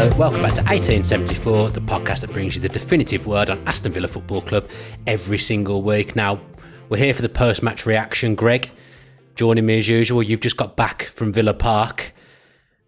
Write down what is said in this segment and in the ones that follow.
Hello, welcome back to 1874, the podcast that brings you the definitive word on Aston Villa Football Club every single week. Now, we're here for the post match reaction. Greg, joining me as usual. You've just got back from Villa Park.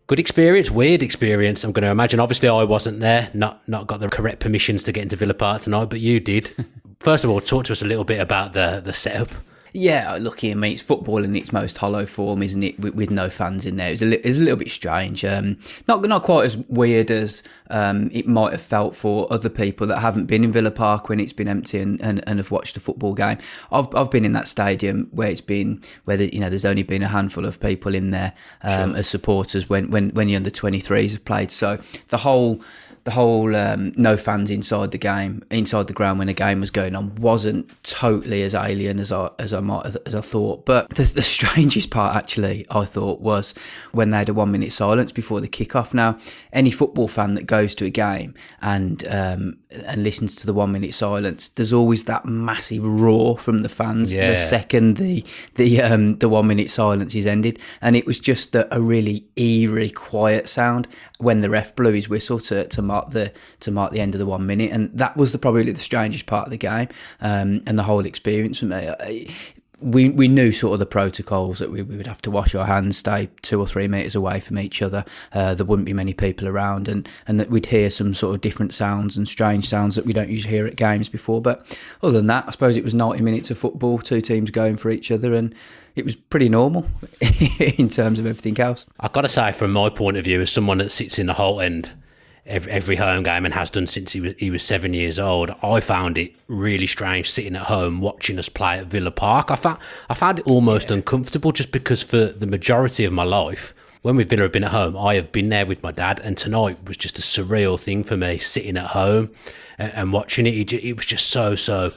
Good experience, weird experience, I'm going to imagine. Obviously, I wasn't there, not, not got the correct permissions to get into Villa Park tonight, but you did. First of all, talk to us a little bit about the, the setup. Yeah, look, I mean, it's football in its most hollow form, isn't it? With, with no fans in there, it's a, li- it's a little bit strange. Um, not not quite as weird as um, it might have felt for other people that haven't been in Villa Park when it's been empty and, and, and have watched a football game. I've, I've been in that stadium where it's been where the, you know there's only been a handful of people in there um, sure. as supporters when when when the under 23s have played. So the whole the whole um, no fans inside the game, inside the ground when a game was going on, wasn't totally as alien as I as I might as I thought. But the, the strangest part, actually, I thought was when they had a one minute silence before the kickoff. Now, any football fan that goes to a game and um, and listens to the one minute silence, there's always that massive roar from the fans yeah. the second the the um, the one minute silence is ended, and it was just a, a really eerie, quiet sound when the ref blew his whistle to, to mark the to mark the end of the one minute, and that was the probably the strangest part of the game um, and the whole experience for me we we knew sort of the protocols that we, we would have to wash our hands, stay two or three meters away from each other. Uh, there wouldn't be many people around, and and that we'd hear some sort of different sounds and strange sounds that we don't usually hear at games before. But other than that, I suppose it was ninety minutes of football, two teams going for each other, and it was pretty normal in terms of everything else. I've got to say, from my point of view, as someone that sits in the Holte end every, every home game and has done since he was, he was seven years old. I found it really strange sitting at home watching us play at Villa Park. I found I found it almost yeah. uncomfortable just because for the majority of my life, when we've Villa have been at home, I have been there with my dad, and tonight was just a surreal thing for me sitting at home and, and watching. It, it was just so so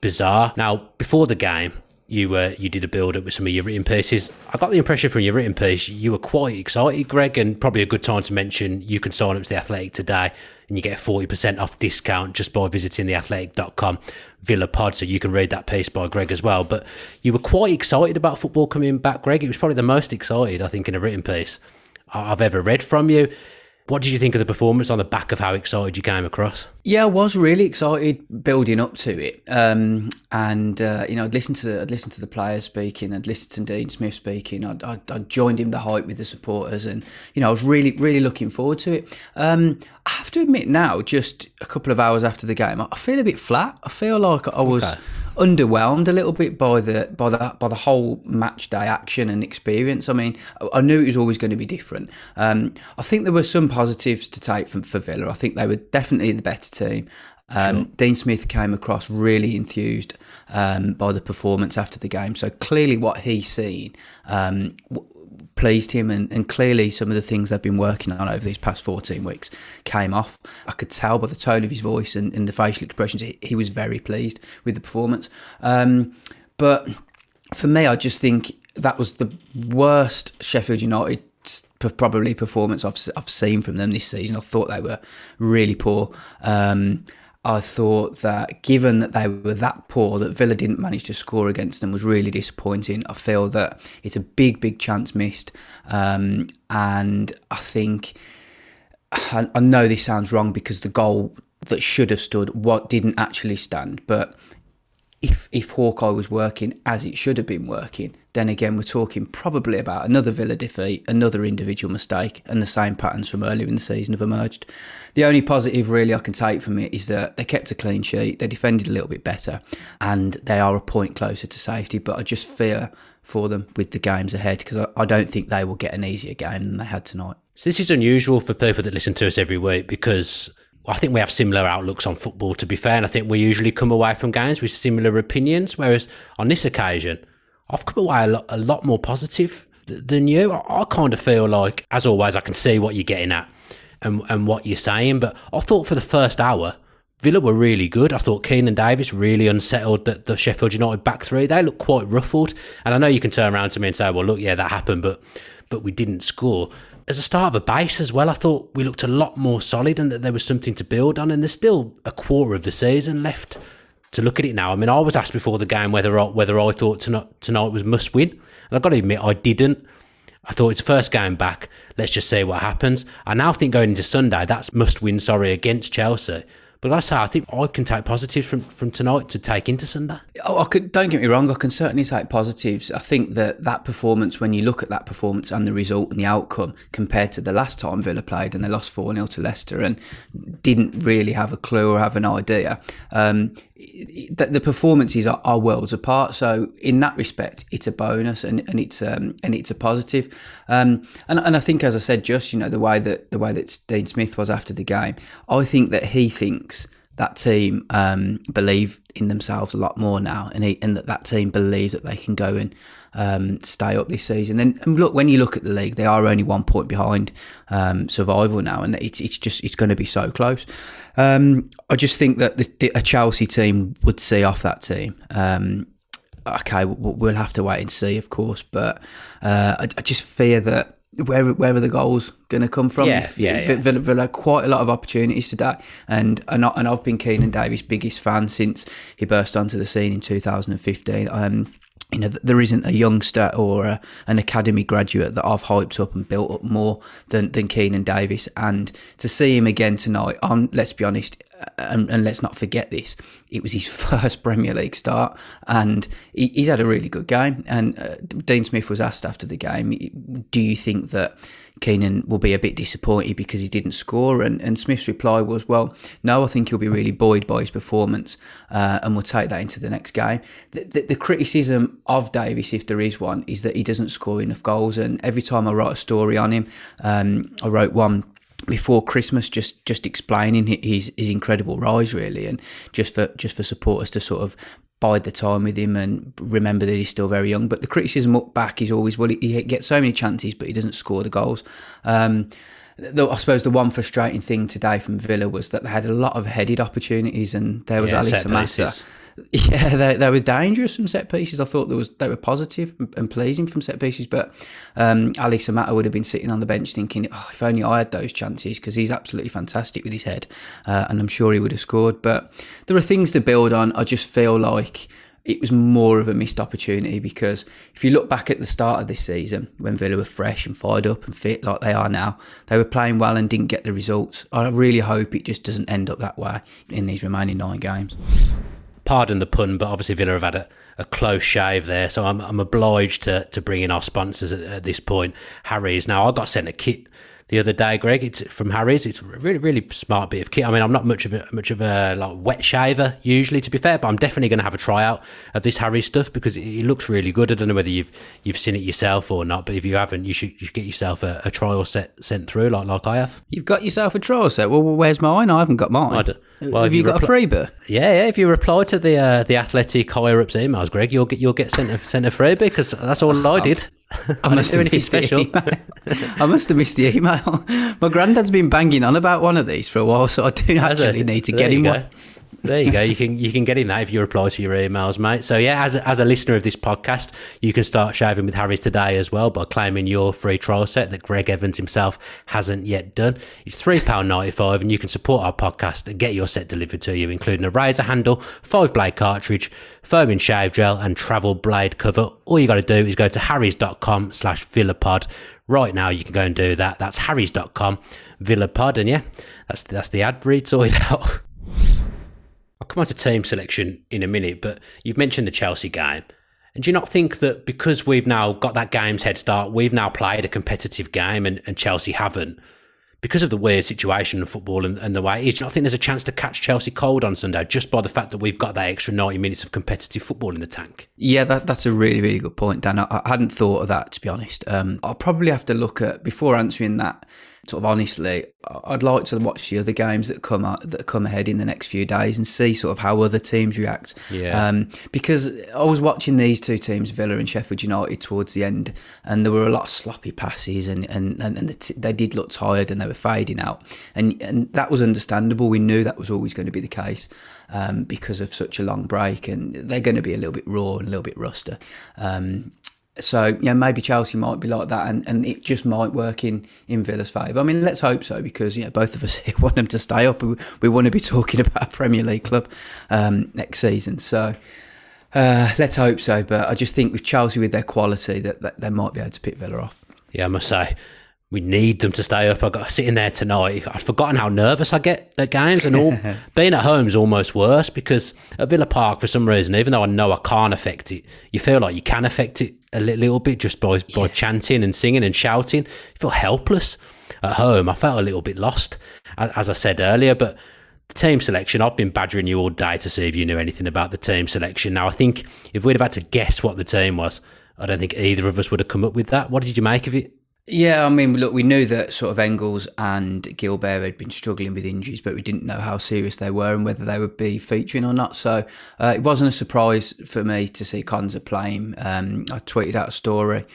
bizarre. Now before the game, you uh, you did a build up with some of your written pieces. I got the impression from your written piece you were quite excited, Greg, and probably a good time to mention you can sign up to the Athletic today and you get a forty percent off discount just by visiting theathletic.com Villa Pod, so you can read that piece by Greg as well. But you were quite excited about football coming back, Greg. It was probably the most excited I think in a written piece I've ever read from you. What did you think of the performance on the back of how excited you came across? Yeah, I was really excited building up to it, um, and uh, you know, I'd listened to the, I'd listened to the players speaking, I'd listened to Dean Smith speaking, I'd, I'd, I'd, joined in the hype with the supporters, and you know, I was really, really looking forward to it. Um, I have to admit now, just a couple of hours after the game, I feel a bit flat. I feel like I was. Okay underwhelmed a little bit by the by the by the whole match day action and experience. I mean, I knew it was always going to be different. Um, I think there were some positives to take from for Villa. I think they were definitely the better team. Um, sure. Dean Smith came across really enthused um, by the performance after the game. So clearly, what he's seen um, pleased him, and, and clearly some of the things they've been working on over these past 14 weeks came off. I could tell by the tone of his voice and, and the facial expressions, he, he, was very pleased with the performance. Um, but for me, I just think that was the worst Sheffield United probably performance I've, I've seen from them this season. I thought they were really poor. Um, I thought that given that they were that poor, that Villa didn't manage to score against them was really disappointing. I feel that it's a big, big chance missed. Um, and I think, I, I know this sounds wrong because the goal that should have stood what didn't actually stand, but if if Hawkeye was working as it should have been working, then again we're talking probably about another Villa defeat, another individual mistake, and the same patterns from earlier in the season have emerged. The only positive really I can take from it is that they kept a clean sheet, they defended a little bit better, and they are a point closer to safety. But I just fear for them with the games ahead because I, I don't think they will get an easier game than they had tonight. So this is unusual for people that listen to us every week because I think we have similar outlooks on football, to be fair. And I think we usually come away from games with similar opinions. Whereas on this occasion, I've come away a lot, a lot more positive than you. I, I kind of feel like, as always, I can see what you're getting at and, and what you're saying. But I thought for the first hour, Villa were really good. I thought Keinan Davis really unsettled the, the Sheffield United back three. They looked quite ruffled. And I know you can turn around to me and say, well, look, yeah, that happened, but but we didn't score as a start of a base as well, I thought we looked a lot more solid and that there was something to build on. And there's still a quarter of the season left to look at it now. I mean, I was asked before the game whether I, whether I thought tonight, tonight was must win, and I've got to admit I didn't. I thought it's first game back. Let's just see what happens. I now think going into Sunday, that's must win, sorry, against Chelsea. But I say, I think I can take positives from, from tonight to take into Sunday. Oh, I could, don't get me wrong, I can certainly take positives. I think that that performance, when you look at that performance and the result and the outcome compared to the last time Villa played and they lost 4 0 to Leicester and didn't really have a clue or have an idea, um, the, the performances are, are, worlds apart. So in that respect, it's a bonus and, and it's um, and it's a positive. Um, and and I think, as I said, just you know the way that the way that Dean Smith was after the game, I think that he thinks that team um, believe in themselves a lot more now, and, he, and that that team believes that they can go and um, stay up this season. And, and, look, when you look at the league, they are only one point behind um, survival now, and it's it's just it's going to be so close. Um, I just think that the, the, a Chelsea team would see off that team. Um, okay, we'll have to wait and see, of course, but uh, I, I just fear that where where are the goals going to come from? Yeah, yeah, yeah. Villa, Villa had quite a lot of opportunities today, and and, and I've been Keinan Davis' biggest fan since he burst onto the scene in 2015. Um, you know, there isn't a youngster or a, an academy graduate that I've hyped up and built up more than, than Keinan Davis. And to see him again tonight, um, let's be honest, and, and, let's not forget this, it was his first Premier League start, and he, he's had a really good game. And uh, Dean Smith was asked after the game, "Do you think that Keinan will be a bit disappointed because he didn't score?" And, and Smith's reply was, "Well, no, I think he'll be really buoyed by his performance, uh, and we'll take that into the next game." The, the, the criticism of Davis, if there is one, is that he doesn't score enough goals. And every time I write a story on him, um, I wrote one before Christmas, just just explaining his his incredible rise, really, and just for just for supporters to sort of bide the time with him and remember that he's still very young. But the criticism up back is always well, he, gets so many chances, but he doesn't score the goals. Um, the, I suppose the one frustrating thing today from Villa was that they had a lot of headed opportunities, and there was yeah, Ali Samatta Yeah, they, they were dangerous from set pieces. I thought there was they were positive and pleasing from set pieces, but um, Ali Samatta would have been sitting on the bench thinking, oh, if only I had those chances, because he's absolutely fantastic with his head, uh, and I'm sure he would have scored. But there are things to build on. I just feel like it was more of a missed opportunity because if you look back at the start of this season when Villa were fresh and fired up and fit like they are now, they were playing well and didn't get the results. I really hope it just doesn't end up that way in these remaining nine games pardon the pun, but obviously Villa have had a, a close shave there, so I'm, I'm obliged to, to bring in our sponsors at, at this point. Harry's. Now, I got sent a kit the other day, Greg. It's from Harry's. It's really, really smart bit of kit. I mean, I'm not much of a much of a like wet shaver usually, to be fair, but I'm definitely going to have a tryout of this Harry stuff because it, it, looks really good. I don't know whether you've you've seen it yourself or not, but if you haven't, you should you should get yourself a, a trial set sent through, like like I have. You've got yourself a trial set. Well, where's mine? I haven't got mine. Well, have you, you got a freebie? Yeah, yeah. If you reply to the uh, the athletic higher ups emails, Greg, you'll get you'll get sent a sent a freebie because that's all I did. I must have missed special. I must have missed the email. My granddad's been banging on about one of these for a while, so I do actually need to there get him one. There you go. You can you can get in that if you reply to your emails, mate. So yeah, as a, as a listener of this podcast, you can start shaving with Harry's today as well by claiming your free trial set that Greg Evans himself hasn't yet done. It's three pound ninety five, and you can support our podcast and get your set delivered to you, including a razor handle, five blade cartridge, foaming shave gel, and travel blade cover. All you got to do is go to harrys.com slash villapod. Right now, you can go and do that. That's harrys.com villapod, and yeah, that's that's the ad read sorted out. I'll come on to team selection in a minute, but you've mentioned the Chelsea game. And do you not think that because we've now got that game's head start, we've now played a competitive game and, and Chelsea haven't, because of the weird situation of football and, and the way it is, do you not think there's a chance to catch Chelsea cold on Sunday just by the fact that we've got that extra 90 minutes of competitive football in the tank? Yeah, that, that's a really, really good point, Dan. I, I hadn't thought of that, to be honest. Um, I'll probably have to look at, before answering that, sort of honestly, I'd like to watch the other games that come out, that come ahead in the next few days and see sort of how other teams react. Yeah. Um, because I was watching these two teams, Villa and Sheffield United, towards the end, and there were a lot of sloppy passes, and and and, and t- they did look tired and they were fading out, and and that was understandable. We knew that was always going to be the case um, because of such a long break, and they're going to be a little bit raw and a little bit rusty. Um, so yeah, maybe Chelsea might be like that, and, and it just might work in, in Villa's favour. I mean, let's hope so because yeah, both of us want them to stay up. We, we want to be talking about a Premier League club um, next season. So uh, let's hope so. But I just think with Chelsea with their quality, that, that they might be able to pick Villa off. Yeah, I must say, we need them to stay up. I got sitting there tonight. I've forgotten how nervous I get at games, and all being at home is almost worse because at Villa Park, for some reason, even though I know I can't affect it, you feel like you can affect it a little, little bit just by by chanting and singing and shouting. You feel helpless at home. I felt a little bit lost, as I said earlier, but. The team selection, I've been badgering you all day to see if you knew anything about the team selection. Now, I think if we'd have had to guess what the team was, I don't think either of us would have come up with that. What did you make of it? Yeah, I mean, look, we knew that sort of Engels and Guilbert had been struggling with injuries, but we didn't know how serious they were and whether they would be featuring or not. So uh, it wasn't a surprise for me to see Konsa playing. Um, I tweeted out a story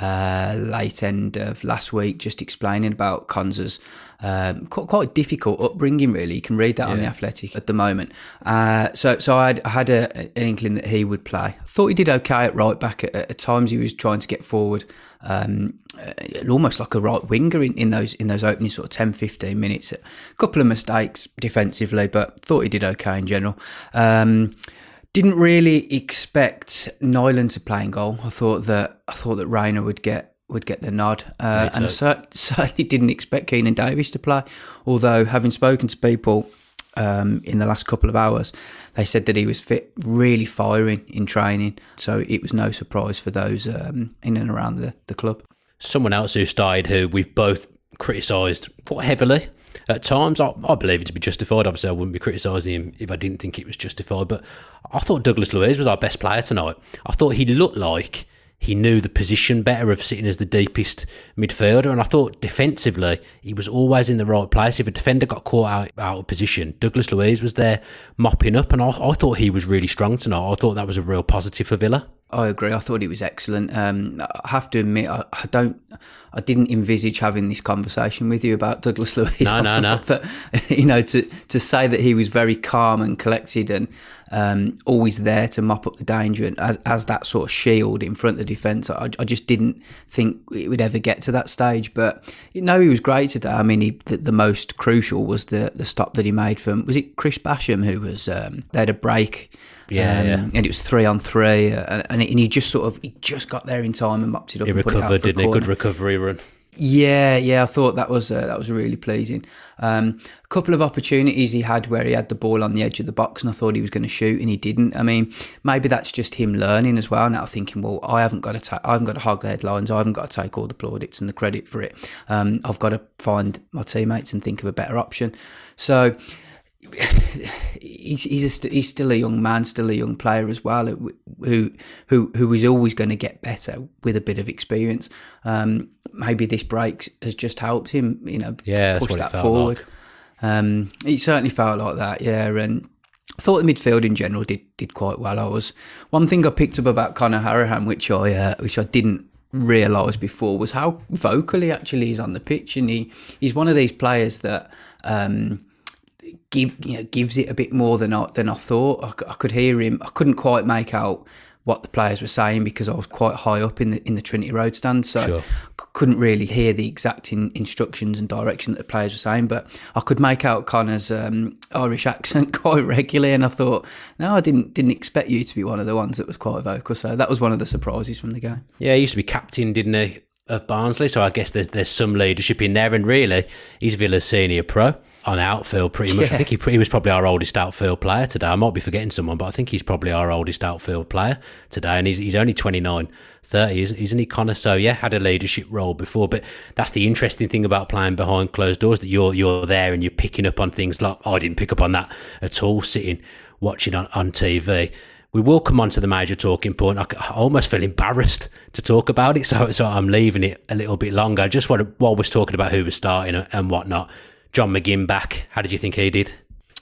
uh, late end of last week just explaining about Konsa's um, quite, quite difficult upbringing. Really, you can read that yeah. on the Athletic at the moment. Uh, so, so I had, I had a, an inkling that he would play. I thought he did okay at right back. At, at times, he was trying to get forward um, uh, almost like a right winger in, in those in those opening sort of 10, 15 minutes. A couple of mistakes defensively, but thought he did okay in general. Um, didn't really expect Nyland to play in goal. I thought that I thought that Reina would get would get the nod, uh, and I certainly didn't expect Keinan Davis to play. Although having spoken to people um, in the last couple of hours, they said that he was fit, really firing in training. So it was no surprise for those um, in and around the, the club. Someone else who started, who we've both criticised quite heavily at times. I, I, believe it to be justified. Obviously, I wouldn't be criticising him if I didn't think it was justified. But I thought Douglas Luiz was our best player tonight. I thought he looked like he knew the position better of sitting as the deepest midfielder. And I thought defensively, he was always in the right place. If a defender got caught out, out of position, Douglas Luiz was there mopping up. And I, I thought he was really strong tonight. I thought that was a real positive for Villa. I agree. I thought it was excellent. Um, I have to admit, I, I, don't, I didn't envisage having this conversation with you about Douglas Luiz. No, no, no. That, you know, to to say that he was very calm and collected and um, always there to mop up the danger and as, as that sort of shield in front of the defence, I, I, just didn't think it would ever get to that stage. But you know, he was great today. I mean, he, the, the, most crucial was the the stop that he made from was it Chris Basham who was um, they had a break yeah, um, yeah, and it was three on three, and, and, he just sort of he just got there in time and mopped it up. He recovered, didn't he? Good recovery run. Yeah, yeah, I thought that was uh, that was really pleasing. Um, a couple of opportunities he had where he had the ball on the edge of the box, and I thought he was going to shoot, and he didn't. I mean, maybe that's just him learning as well. Now thinking, well, I haven't got to, ta- I haven't got to hog the headlines, I haven't got to take all the plaudits and the credit for it. Um, I've got to find my teammates and think of a better option. So he's he's, a, he's still a young man, still a young player as well, who who who is always going to get better with a bit of experience. Um, maybe this break has just helped him, you know, yeah, push that forward. Like. Um, it certainly felt like that, yeah, and. I thought the midfield in general did did quite well. I was one thing I picked up about Conor Hourihane, which I uh, which I didn't realise before, was how vocal he actually is on the pitch, and he he's one of these players that um, give you know gives it a bit more than I than I thought. I, I, could hear him. I couldn't quite make out what the players were saying because I was quite high up in the in the Trinity Road stand, so sure. c- couldn't really hear the exact in, instructions and direction that the players were saying. But I could make out Conor's um, Irish accent quite regularly, and I thought, no, I didn't didn't expect you to be one of the ones that was quite vocal. So that was one of the surprises from the game. Yeah, he used to be captain, didn't he? Of Barnsley, so I guess there's there's some leadership in there, and really, he's Villa's senior pro on outfield pretty much. Yeah. I think he, he was probably our oldest outfield player today. I might be forgetting someone, but I think he's probably our oldest outfield player today. And he's, he's only 29, 30, isn't he, Conor? So, yeah, had a leadership role before. But that's the interesting thing about playing behind closed doors that you're, you're there and you're picking up on things like I didn't pick up on that at all sitting watching on, on TV. We will come on to the major talking point. I, I almost feel embarrassed to talk about it, so so I'm leaving it a little bit longer. I just want to, while we're talking about who was starting and whatnot, John McGinn back. How did you think he did?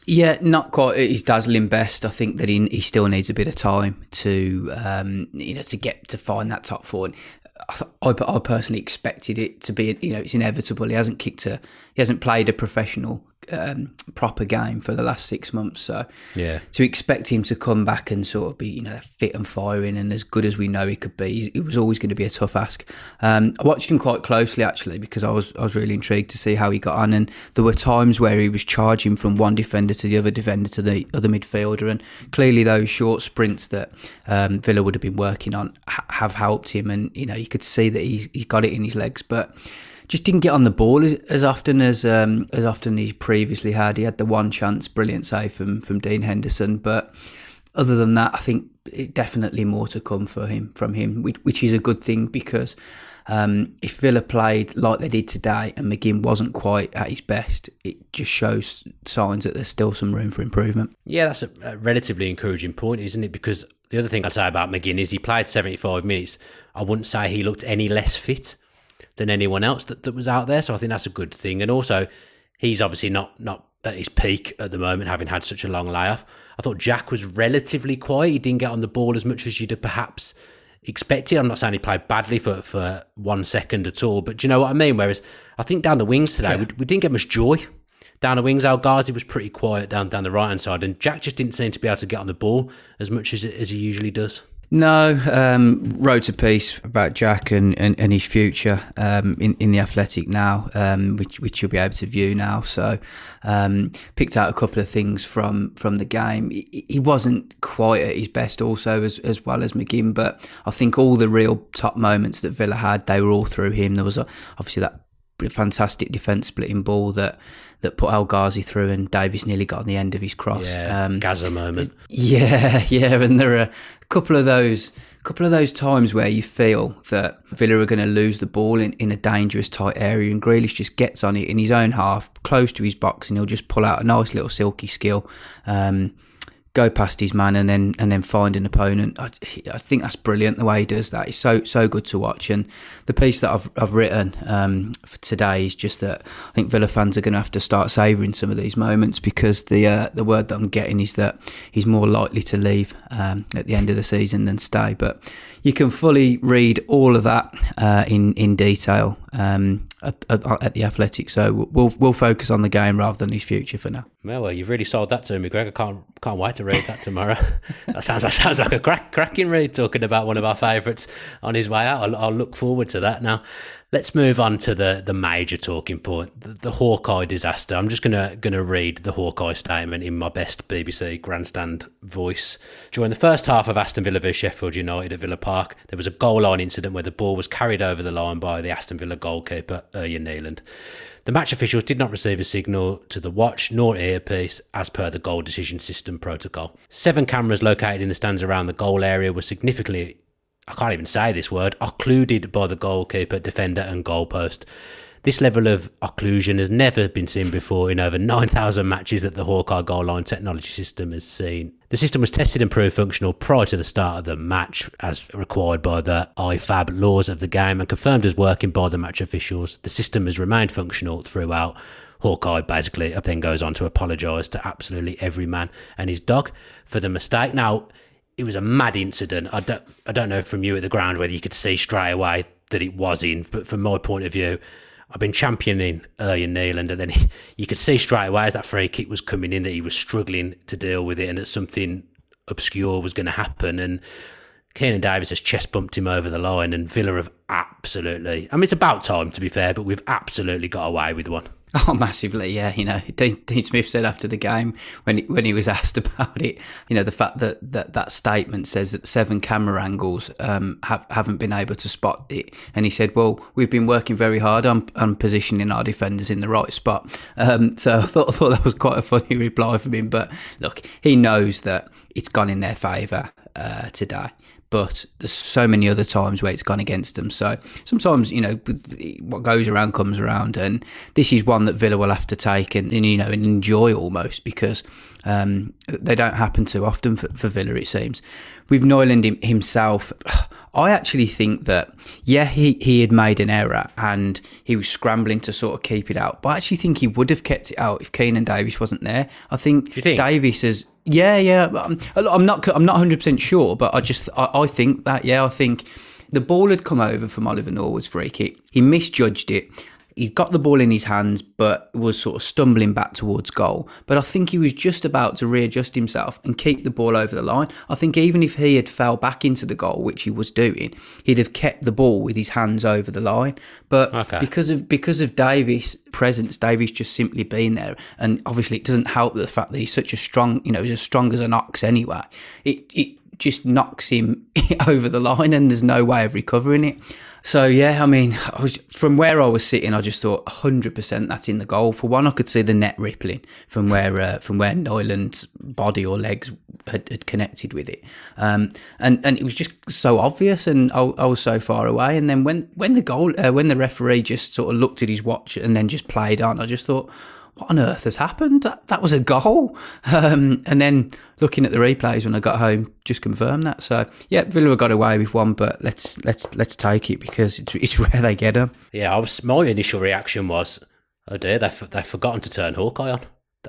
Yeah, not quite his dazzling best. I think that he, he still needs a bit of time to um, you know to get to find that top four. I, I personally expected it to be you know it's inevitable. He hasn't kicked a he hasn't played a professional um, proper game for the last six months. So Yeah. to expect him to come back and sort of be, you know, fit and firing and as good as we know he could be, it was always going to be a tough ask. Um, I watched him quite closely actually because I was I was really intrigued to see how he got on, and there were times where he was charging from one defender to the other defender to the other midfielder, and clearly those short sprints that um, Villa would have been working on ha- have helped him, and you know you could see that he's he got it in his legs, but just didn't get on the ball as, as often as um, as often he previously had. He had the one chance, brilliant save from from Dean Henderson, but other than that, I think it definitely more to come for him from him, which, which is a good thing because um, if Villa played like they did today and McGinn wasn't quite at his best, it just shows signs that there's still some room for improvement. Yeah, that's a, a relatively encouraging point, isn't it? Because the other thing I'd say about McGinn is he played 75 minutes. I wouldn't say he looked any less fit than anyone else that, that was out there. So I think that's a good thing. And also, he's obviously not not at his peak at the moment, having had such a long layoff. I thought Jack was relatively quiet. He didn't get on the ball as much as you'd have perhaps expected. I'm not saying he played badly for, for one second at all, but do you know what I mean? Whereas I think down the wings today, we, we didn't get much joy. Down the wings, El Ghazi was pretty quiet down down the right hand side, and Jack just didn't seem to be able to get on the ball as much as as he usually does. No, um, wrote a piece about Jack and, and, and his future um, in, in the Athletic now, um, which which you'll be able to view now. So, um, picked out a couple of things from from the game. He, he wasn't quite at his best, also as as well as McGinn, but I think all the real top moments that Villa had, they were all through him. There was a, obviously that fantastic defence splitting ball that that put El Ghazi through, and Davis nearly got on the end of his cross. Yeah, Um, Gaza moment. yeah, yeah, and there are a couple of those couple of those times where you feel that Villa are going to lose the ball in, in a dangerous tight area, and Grealish just gets on it in his own half, close to his box, and he'll just pull out a nice little silky skill. Um, go past his man and then and then find an opponent. I, I think that's brilliant the way he does that. It's so so good to watch. And the piece that I've I've written um, for today is just that I think Villa fans are going to have to start savouring some of these moments because the uh, the word that I'm getting is that he's more likely to leave um, at the end of the season than stay. But you can fully read all of that uh, in in detail um, at, at, at the Athletic. So we'll we'll focus on the game rather than his future for now. Well, well, you've really sold that to me, Greg. I can't can't wait to read that tomorrow. that sounds that sounds like a crack, cracking read. Talking about one of our favourites on his way out. I'll, I'll, look forward to that. Now, let's move on to the the major talking point, the, the Hawkeye disaster. I'm just gonna gonna read the Hawkeye statement in my best BBC grandstand voice. During the first half of Aston Villa v Sheffield United at Villa Park, there was a goal line incident where the ball was carried over the line by the Aston Villa goalkeeper Ørjan Nyland. The match officials did not receive a signal to the watch nor earpiece as per the goal decision system protocol. Seven cameras located in the stands around the goal area were significantly, I can't even say this word, occluded by the goalkeeper, defender, and goalpost. This level of occlusion has never been seen before in over 9,000 matches that the Hawkeye goal line technology system has seen. The system was tested and proved functional prior to the start of the match, as required by the IFAB laws of the game, and confirmed as working by the match officials. The system has remained functional throughout. Hawkeye basically then goes on to apologise to absolutely every man and his dog for the mistake. Now, it was a mad incident. I don't, I don't know from you at the ground whether you could see straight away that it was in, but from my point of view, I've been championing Ørjan Nyland, and then he, you could see straight away as that free kick was coming in that he was struggling to deal with it, and that something obscure was going to happen. And Keinan Davis has chest bumped him over the line, and Villa have absolutely. I mean, it's about time to be fair, but we've absolutely got away with one. Oh, massively, yeah. You know, Dean, Dean Smith said after the game when he, when he was asked about it, you know, the fact that that, that statement says that seven camera angles um, have, haven't been able to spot it, and he said, "Well, we've been working very hard on, on positioning our defenders in the right spot." Um, so I thought, I thought that was quite a funny reply from him. But look, he knows that it's gone in their favour uh, today but there's so many other times where it's gone against them. So sometimes, you know, what goes around comes around, and this is one that Villa will have to take and, and you know and enjoy almost because um, they don't happen too often for, for Villa. It seems with Nyland himself. I actually think that yeah, he, he had made an error and he was scrambling to sort of keep it out. But I actually think he would have kept it out if Keinan Davis wasn't there. I think, think? Davis has yeah, yeah. I'm, um, I'm not. I'm not 100 percent sure, but I just. I, I, think that. Yeah, I think the ball had come over from Oliver Norwood's free kick. He misjudged it. He got the ball in his hands, but was sort of stumbling back towards goal. But I think he was just about to readjust himself and keep the ball over the line. I think even if he had fell back into the goal, which he was doing, he'd have kept the ball with his hands over the line. But Okay. because of because of Davis' presence, Davis just simply being there, and obviously it doesn't help the fact that he's such a strong, you know, he's as strong as an ox anyway. It it just knocks him over the line, and there's no way of recovering it. So yeah, I mean, I was from where I was sitting, I just thought 100% that's in the goal. For one, I could see the net rippling from where uh, from where Nyland's body or legs had, had connected with it, um, and and it was just so obvious, and I, I was so far away. And then when when the goal uh, when the referee just sort of looked at his watch and then just played on, I just thought. What on earth has happened? That, that was a goal. Um, and then looking at the replays when I got home, just confirmed that. So yeah, Villa got away with one, but let's let's let's take it because it's, it's rare they get them. Yeah, I was. My initial reaction was, "Oh dear, they've they've forgotten to turn Hawkeye on."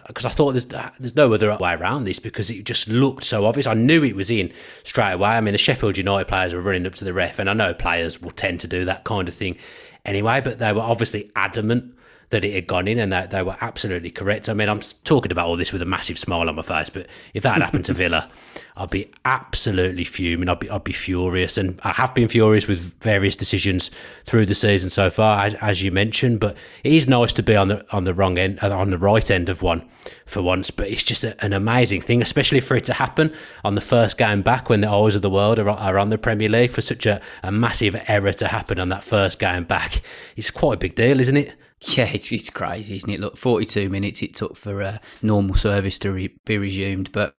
Because I thought there's there's no other way around this because it just looked so obvious. I knew it was in straight away. I mean, the Sheffield United players were running up to the ref, and I know players will tend to do that kind of thing anyway. But they were obviously adamant that it had gone in, and that they were absolutely correct. I mean, I'm talking about all this with a massive smile on my face, but if that had happened to Villa, I'd be absolutely fuming. I'd be I'd be furious, and I have been furious with various decisions through the season so far, as, as you mentioned. But it is nice to be on the on the wrong end, uh, on the right end of one for once. But it's just a, an amazing thing, especially for it to happen on the first game back when the eyes of the world are, are on the Premier League for such a, a massive error to happen on that first game back. It's quite a big deal, isn't it? Yeah, it's, it's crazy, isn't it? Look, 42 minutes it took for uh, normal service to re- be resumed. But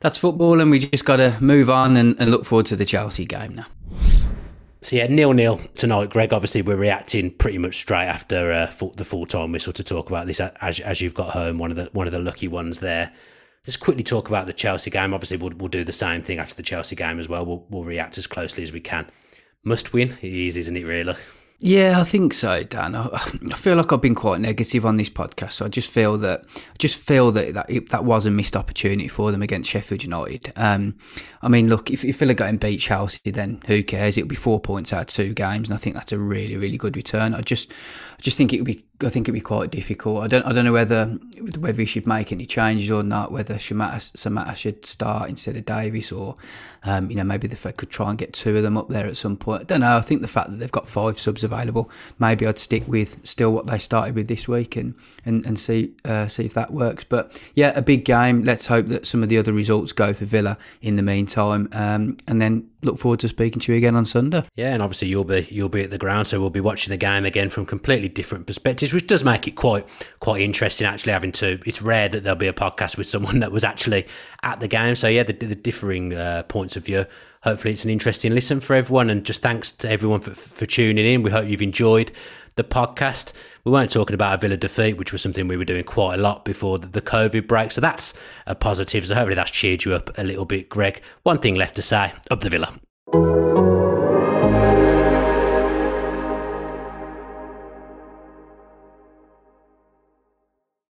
that's football, and we just got to move on and, and look forward to the Chelsea game now. So yeah, nil nil tonight, Greg. Obviously, we're reacting pretty much straight after uh, the full time whistle to talk about this. As as you've got home, one of the one of the lucky ones there. Just quickly talk about the Chelsea game. Obviously, we'll, we'll do the same thing after the Chelsea game as well. We'll, we'll react as closely as we can. Must win. It is, isn't it? Really. Yeah, I think so, Dan. I, I feel like I've been quite negative on this podcast. So I just feel that I just feel that that, it, that was a missed opportunity for them against Sheffield United. Um, I mean, look, if, if Villa go and beat Chelsea, then who cares? It'll be four points out of two games, and I think that's a really, really good return. I just, I just think it would be, I think it'd be quite difficult. I don't, I don't know whether whether he should make any changes or not. Whether Shamata, Samatta should start instead of Davis, or um, you know, maybe if they could try and get two of them up there at some point. I don't know. I think the fact that they've got five subs available, maybe I'd stick with still what they started with this week and and, and see uh, see if that works. But yeah, a big game. Let's hope that some of the other results go for Villa in the meantime, um, and then look forward to speaking to you again on Sunday. Yeah, and obviously you'll be you'll be at the ground, so we'll be watching the game again from completely different perspectives, which does make it quite quite interesting. Actually, having to it's rare that there'll be a podcast with someone that was actually at the game. So yeah, the, the differing uh, points of view. Hopefully, it's an interesting listen for everyone, and just thanks to everyone for, for tuning in. We hope you've enjoyed the podcast. We weren't talking about a Villa defeat, which was something we were doing quite a lot before the, the COVID break. So that's a positive. So hopefully that's cheered you up a little bit, Greg. One thing left to say: up the Villa.